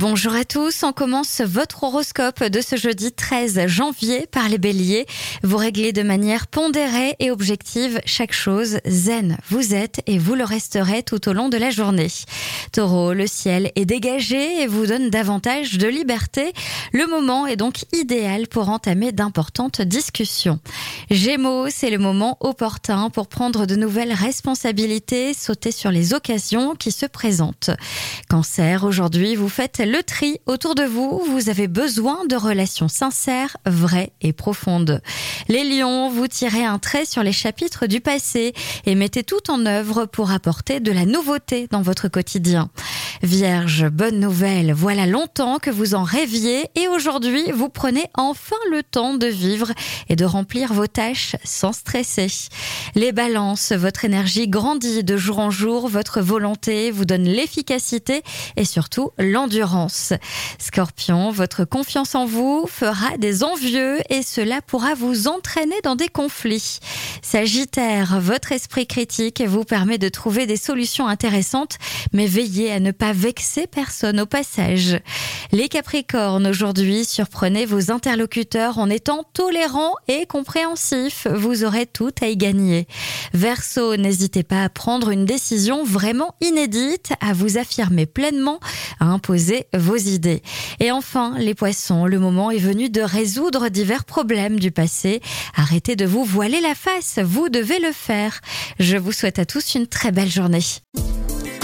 Bonjour à tous, on commence votre horoscope de ce jeudi 13 janvier par les béliers. Vous réglez de manière pondérée et objective chaque chose zen. Vous êtes et vous le resterez tout au long de la journée. Taureau, le ciel est dégagé et vous donne davantage de liberté. Le moment est donc idéal pour entamer d'importantes discussions. Gémeaux, c'est le moment opportun pour prendre de nouvelles responsabilités, sauter sur les occasions qui se présentent. Cancer, aujourd'hui, vous faites le tri autour de vous. Vous avez besoin de relations sincères, vraies et profondes. Les lions, vous tirez un trait sur les chapitres du passé et mettez tout en œuvre pour apporter de la nouveauté dans votre quotidien. Vierge, bonne nouvelle, voilà longtemps que vous en rêviez et aujourd'hui vous prenez enfin le temps de vivre et de remplir vos tâches sans stresser. Les balances, votre énergie grandit de jour en jour, votre volonté vous donne l'efficacité et surtout l'endurance. Scorpion, votre confiance en vous fera des envieux et cela pourra vous entraîner dans des conflits. Sagittaire, votre esprit critique vous permet de trouver des solutions intéressantes, mais veillez à ne pas vexer personne au passage. Les Capricornes, aujourd'hui, surprenez vos interlocuteurs en étant tolérants et compréhensifs. Vous aurez tout à y gagner. Verseau, n'hésitez pas à prendre une décision vraiment inédite, à vous affirmer pleinement, à imposer vos idées. Et enfin, les poissons, le moment est venu de résoudre divers problèmes du passé. Arrêtez de vous voiler la face, vous devez le faire. Je vous souhaite à tous une très belle journée.